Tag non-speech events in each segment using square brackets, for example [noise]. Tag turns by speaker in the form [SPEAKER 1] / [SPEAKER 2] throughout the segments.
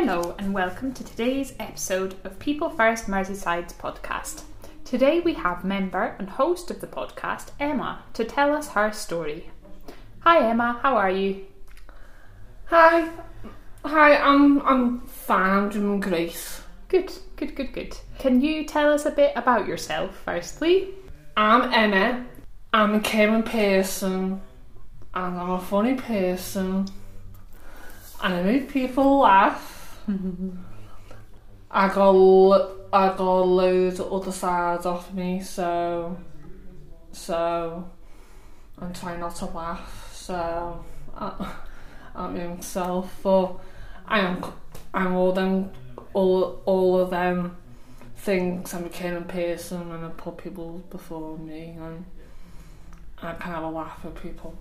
[SPEAKER 1] Hello, and welcome to today's episode of People First Merseyside's podcast. Today we have member and host of the podcast, Emma, to tell us her story. Hi, Emma, how are you?
[SPEAKER 2] Hi, hi. I'm I'm fine. I'm doing great.
[SPEAKER 1] Good, good, good, good. Can you tell us a bit about yourself, firstly?
[SPEAKER 2] I'm Emma. I'm a caring person, and I'm a funny person, and I make people laugh. I got I got loads of other sides of me, so so I'm trying not to laugh. So I'm myself, but I am I'm all them all all of them things. I'm a caring person, and I put people before me, and I can have a laugh with people.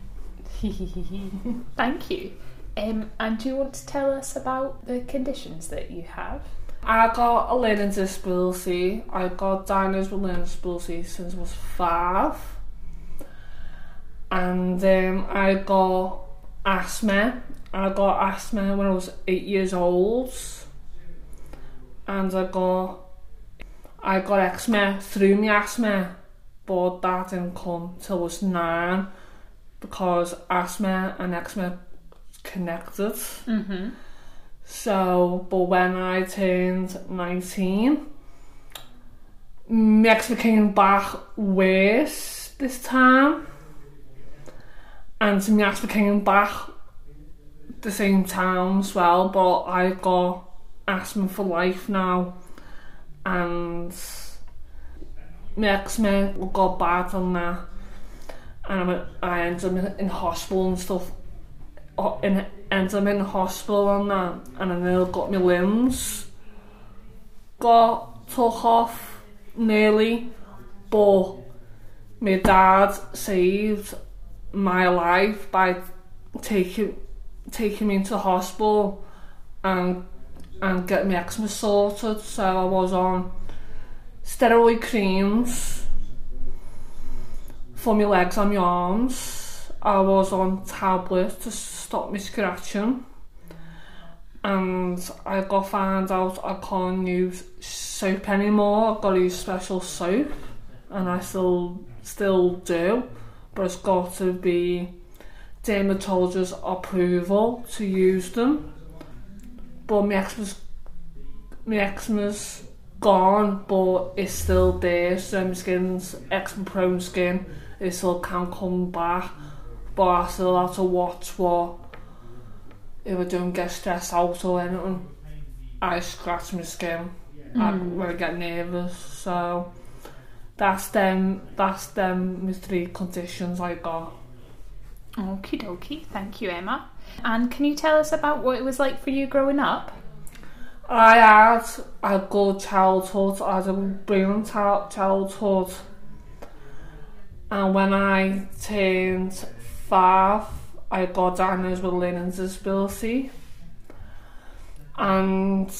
[SPEAKER 2] [laughs]
[SPEAKER 1] Thank you. Um, and do you want to tell us about the conditions that you have?
[SPEAKER 2] I got a learning disability. I got diagnosed with learning disability since I was five. And um, I got asthma. I got asthma when I was eight years old. And I got I got eczema through my asthma, but that didn't come till I was nine because asthma and eczema connected.
[SPEAKER 1] Mm-hmm.
[SPEAKER 2] So, but when I turned 19, my eczema came back worse this time. And my eczema came back the same time as well, but I got asthma for life now. And my eczema got bad on that. And I'm, I ended up in hospital and stuff in ended up in hospital and that and I nearly got my limbs. Got took off nearly but my dad saved my life by taking taking me into hospital and and getting my eczema sorted so I was on steroid creams for my legs and my arms I was on tablets to stop me scratching and I got found out I can't use soap anymore. I've got to use special soap and I still still do but it's got to be dermatologist approval to use them. But my eczema's my eczema's gone but it's still there so my skin's eczema prone skin it still can come back but I still have to watch what if I don't get stressed out or anything. I scratch my skin I, hmm. when I get nervous. So that's them. That's them. My three conditions I got.
[SPEAKER 1] Okie dokie, thank you, Emma. And can you tell us about what it was like for you growing up?
[SPEAKER 2] I had a good childhood. I had a brilliant child- childhood. And when I turned I got diagnosed with learning disability. And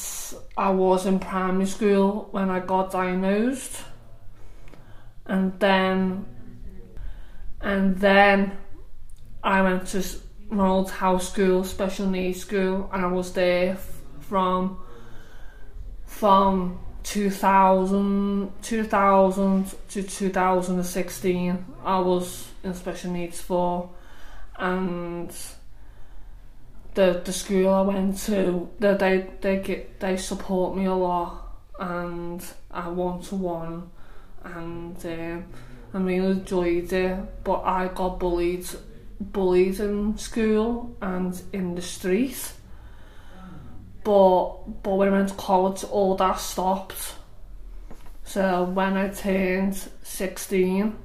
[SPEAKER 2] I was in primary school when I got diagnosed. And then, and then I went to my old house school, special needs school, and I was there from from 2000, 2000 to 2016 I was special needs for. And the the school I went to they they they, get, they support me a lot and I one to one and um, I really enjoyed it but I got bullied bullied in school and in the street. But but when I went to college all that stopped. So when I turned 16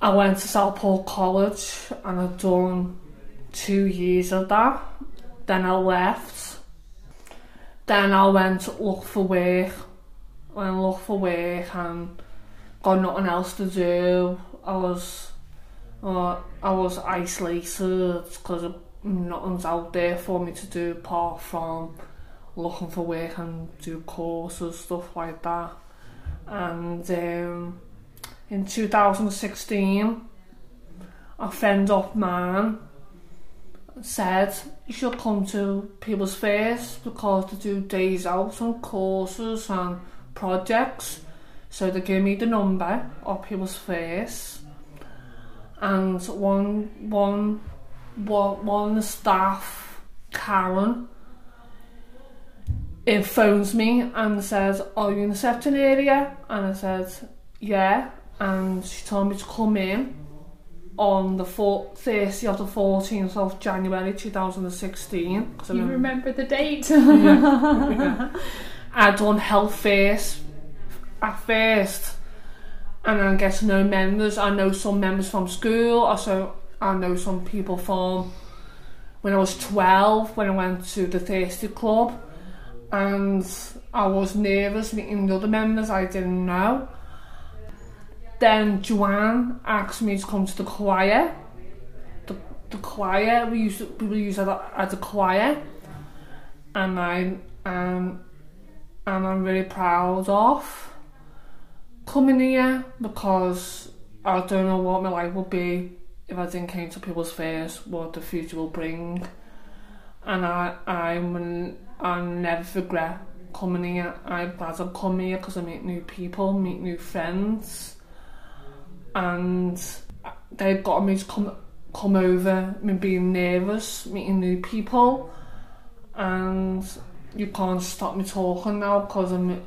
[SPEAKER 2] I went to Southport College and I'd done two years of that. Then I left. Then I went to look for work went looked for work and got nothing else to do. I was uh, I was isolated because nothing's out there for me to do apart from looking for work and do courses, stuff like that. And um, in 2016, a friend of mine said you should come to People's First because they do days out and courses and projects. So they gave me the number of People's First, and one one one one staff Karen it phones me and says are you in the Sefton area? And I said yeah and she told me to come in on the 4th, 30th of the 14th of January 2016 'cause I'm
[SPEAKER 1] You
[SPEAKER 2] in-
[SPEAKER 1] remember the date?
[SPEAKER 2] yeah. [laughs] I done health first at first and I get to know members. I know some members from school, also I know some people from when I was 12 when I went to the Thirsty Club and I was nervous meeting the other members I didn't know. Then Joanne asked me to come to the choir. The, the choir, we used to, people use it as a choir and I um and I'm really proud of coming here because I don't know what my life would be if I didn't come to People's First, what the future will bring. And I I'm I never regret coming here. I'm glad I've come here because I meet new people, meet new friends, and they've got me to come come over. Me being nervous, meeting new people, and you can't stop me talking now because I'm.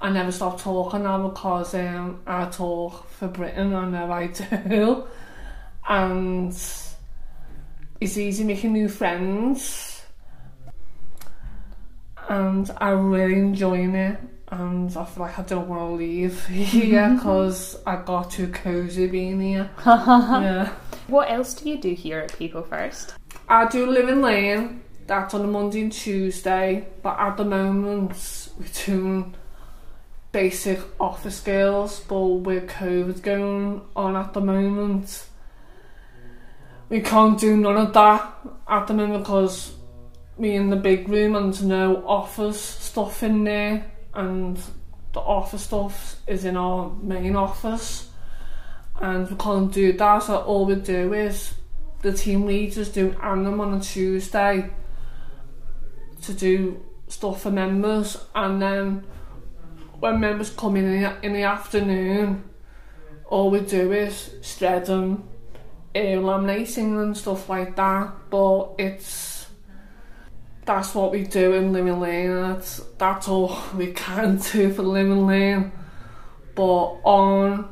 [SPEAKER 2] I never stop talking now because um, I talk for Britain. I know I [laughs] do, and it's easy making new friends, and I'm really enjoying it. And I feel like I don't want to leave [laughs] here [laughs] [laughs] because I got too cozy being here. yeah.
[SPEAKER 1] what else do you do here at People First?
[SPEAKER 2] I do Living Lane. That's on a Monday and Tuesday. But at the moment, we're doing basic office skills. But with COVID going on at the moment, we can't do none of that at the moment because we in the big room and no office stuff in there. And the office stuff is in our main office. And we can't do that, so all we do is the team leaders do Annam on a Tuesday to do stuff for members and then when members come in in the, afternoon all we do is shred them uh, laminating and stuff like that but it's that's what we do in Living Lane that's, that's all we can do for Living Lane. But on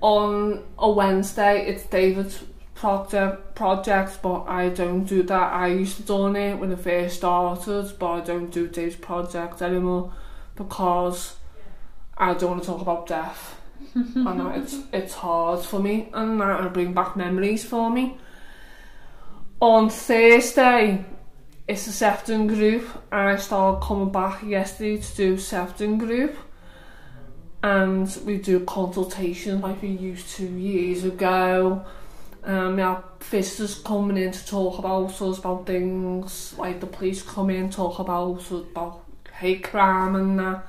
[SPEAKER 2] on a Wednesday it's David's project projects but I don't do that. I used to do it when I first started but I don't do Dave's project anymore because I don't want to talk about death. [laughs] And it's it's hard for me and that will bring back memories for me. On Thursday it's a Sefton group and I started coming back yesterday to do Sefton group. And we do consultations like we used to years ago. Um, we have visitors coming in to talk about us about things like the police come in talk about us about hate crime and that.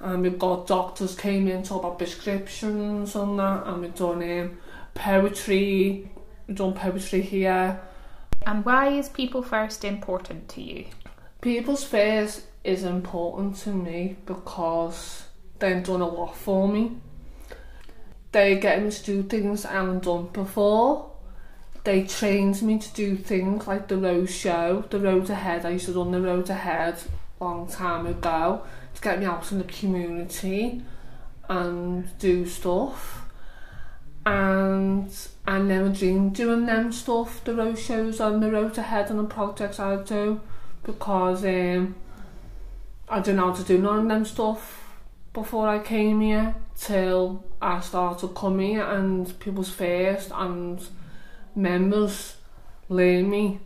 [SPEAKER 2] And we've got doctors came in talk about prescriptions and that. And we've done um, poetry. We've done poetry here
[SPEAKER 1] And why is People First important to you?
[SPEAKER 2] People's first is important to me because they've done a lot for me. They get me to do things I haven't done before. They trained me to do things like the road Show, the Road Ahead. I used to run the Road Ahead a long time ago to get me out in the community and do stuff. And I never dreamed doing them stuff, the road shows on the road ahead and the projects I do because um, I didn't know how to do none of them stuff before I came here till I started coming here and people's first and members learn me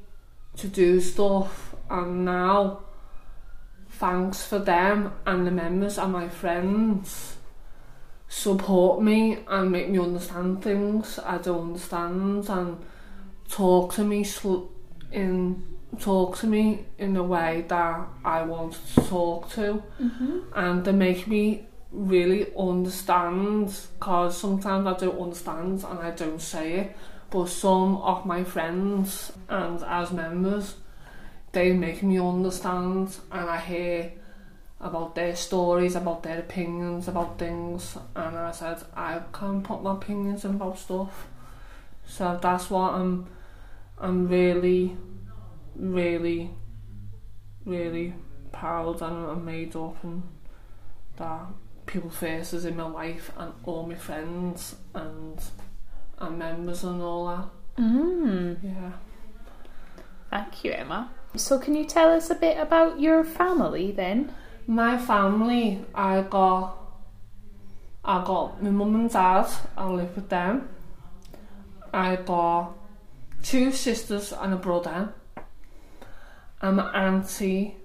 [SPEAKER 2] to do stuff. And now thanks for them and the members and my friends support me and make me understand things I don't understand and talk to me sl- in talk to me in a way that I want to talk to
[SPEAKER 1] Mm-hmm.
[SPEAKER 2] and they make me really understand because sometimes I don't understand and I don't say it but some of my friends and as members, they make me understand, and I hear about their stories, about their opinions about things, and I said I can put my opinions in about stuff. So that's what I'm. I'm really, really, really proud and I'm made up and that people faces in my life and all my friends and and members and all that.
[SPEAKER 1] Mm.
[SPEAKER 2] Yeah.
[SPEAKER 1] Thank you, Emma. So, can you tell us a bit about your family then?
[SPEAKER 2] My family, I got I got my mum and dad, I live with them. I got two sisters and a brother. I'm an auntie.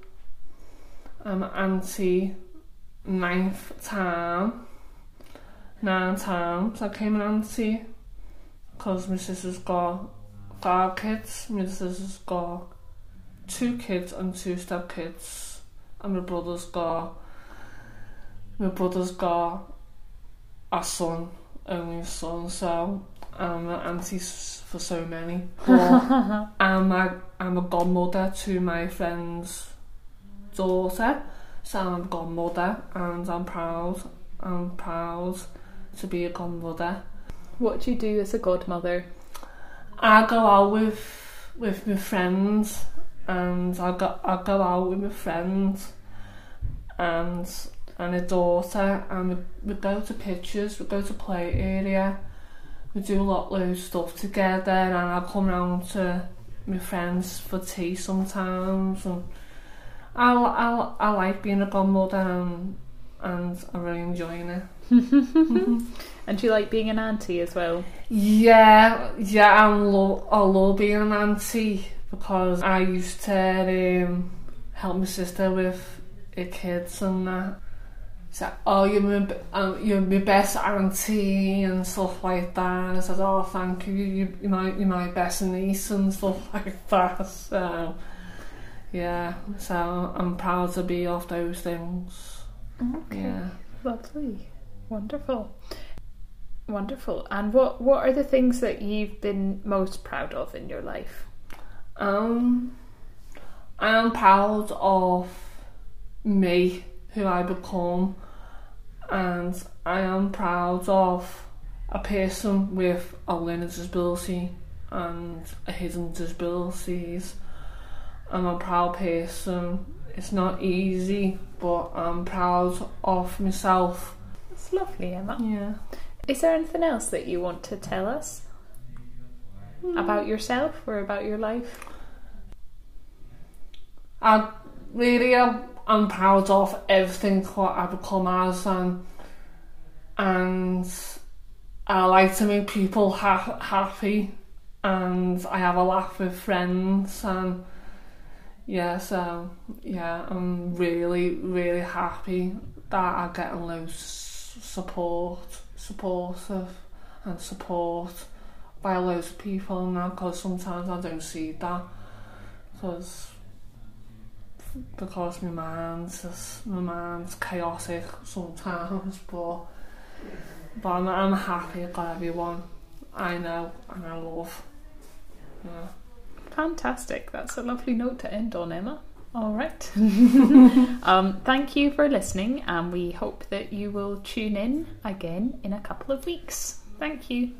[SPEAKER 2] I'm an auntie ninth time. Nine times I came an auntie because my sister's got five kids. My sister's got two kids and two step kids. And my brother's got my brother's got a son, only a son, so um, I'm an auntie for so many. But [laughs] I'm a I'm a godmother to my friend's daughter. So I'm a godmother and I'm proud. I'm proud to be a godmother.
[SPEAKER 1] What do you do as a godmother?
[SPEAKER 2] I go out with with my friends and I go I go out with my friends and and a daughter and we, we go to pictures, we go to play area, we do a lot of stuff together and I come round to my friends for tea sometimes and I, I, I like being a godmother and and I'm really enjoying it. [laughs]
[SPEAKER 1] And do you like being an auntie as well?
[SPEAKER 2] Yeah, yeah, I love, I love being an auntie because I used to um, help my sister with her kids and that. So, oh, you're my, um, you're my best auntie and stuff like that. I said, oh, thank you, you you're, my, you're my best niece and stuff [laughs] like that. So, yeah, so I'm proud to be of those things.
[SPEAKER 1] Okay.
[SPEAKER 2] Yeah.
[SPEAKER 1] Lovely. Wonderful. Wonderful. And what, what are the things that you've been most proud of in your life?
[SPEAKER 2] Um, I am proud of me, who I become, and I am proud of a person with a learning disability and a hidden disabilities. I'm a proud person. It's not easy, but I'm proud of myself.
[SPEAKER 1] It's lovely, Emma.
[SPEAKER 2] Yeah.
[SPEAKER 1] Is there anything else that you want to tell us about yourself or about your life?
[SPEAKER 2] I really am I'm proud of everything what I've become as and and I like to make people ha- happy and I have a laugh with friends and yeah so yeah I'm really really happy that I get loads support supportive and support by loads of people now because sometimes I don't see that because because my mind's just, my mind's chaotic sometimes but but I'm, I'm happy got everyone I know and I love yeah.
[SPEAKER 1] Fantastic. That's a lovely note to end on, Emma. All right. [laughs] [laughs] um, thank you for listening, and we hope that you will tune in again in a couple of weeks. Thank you.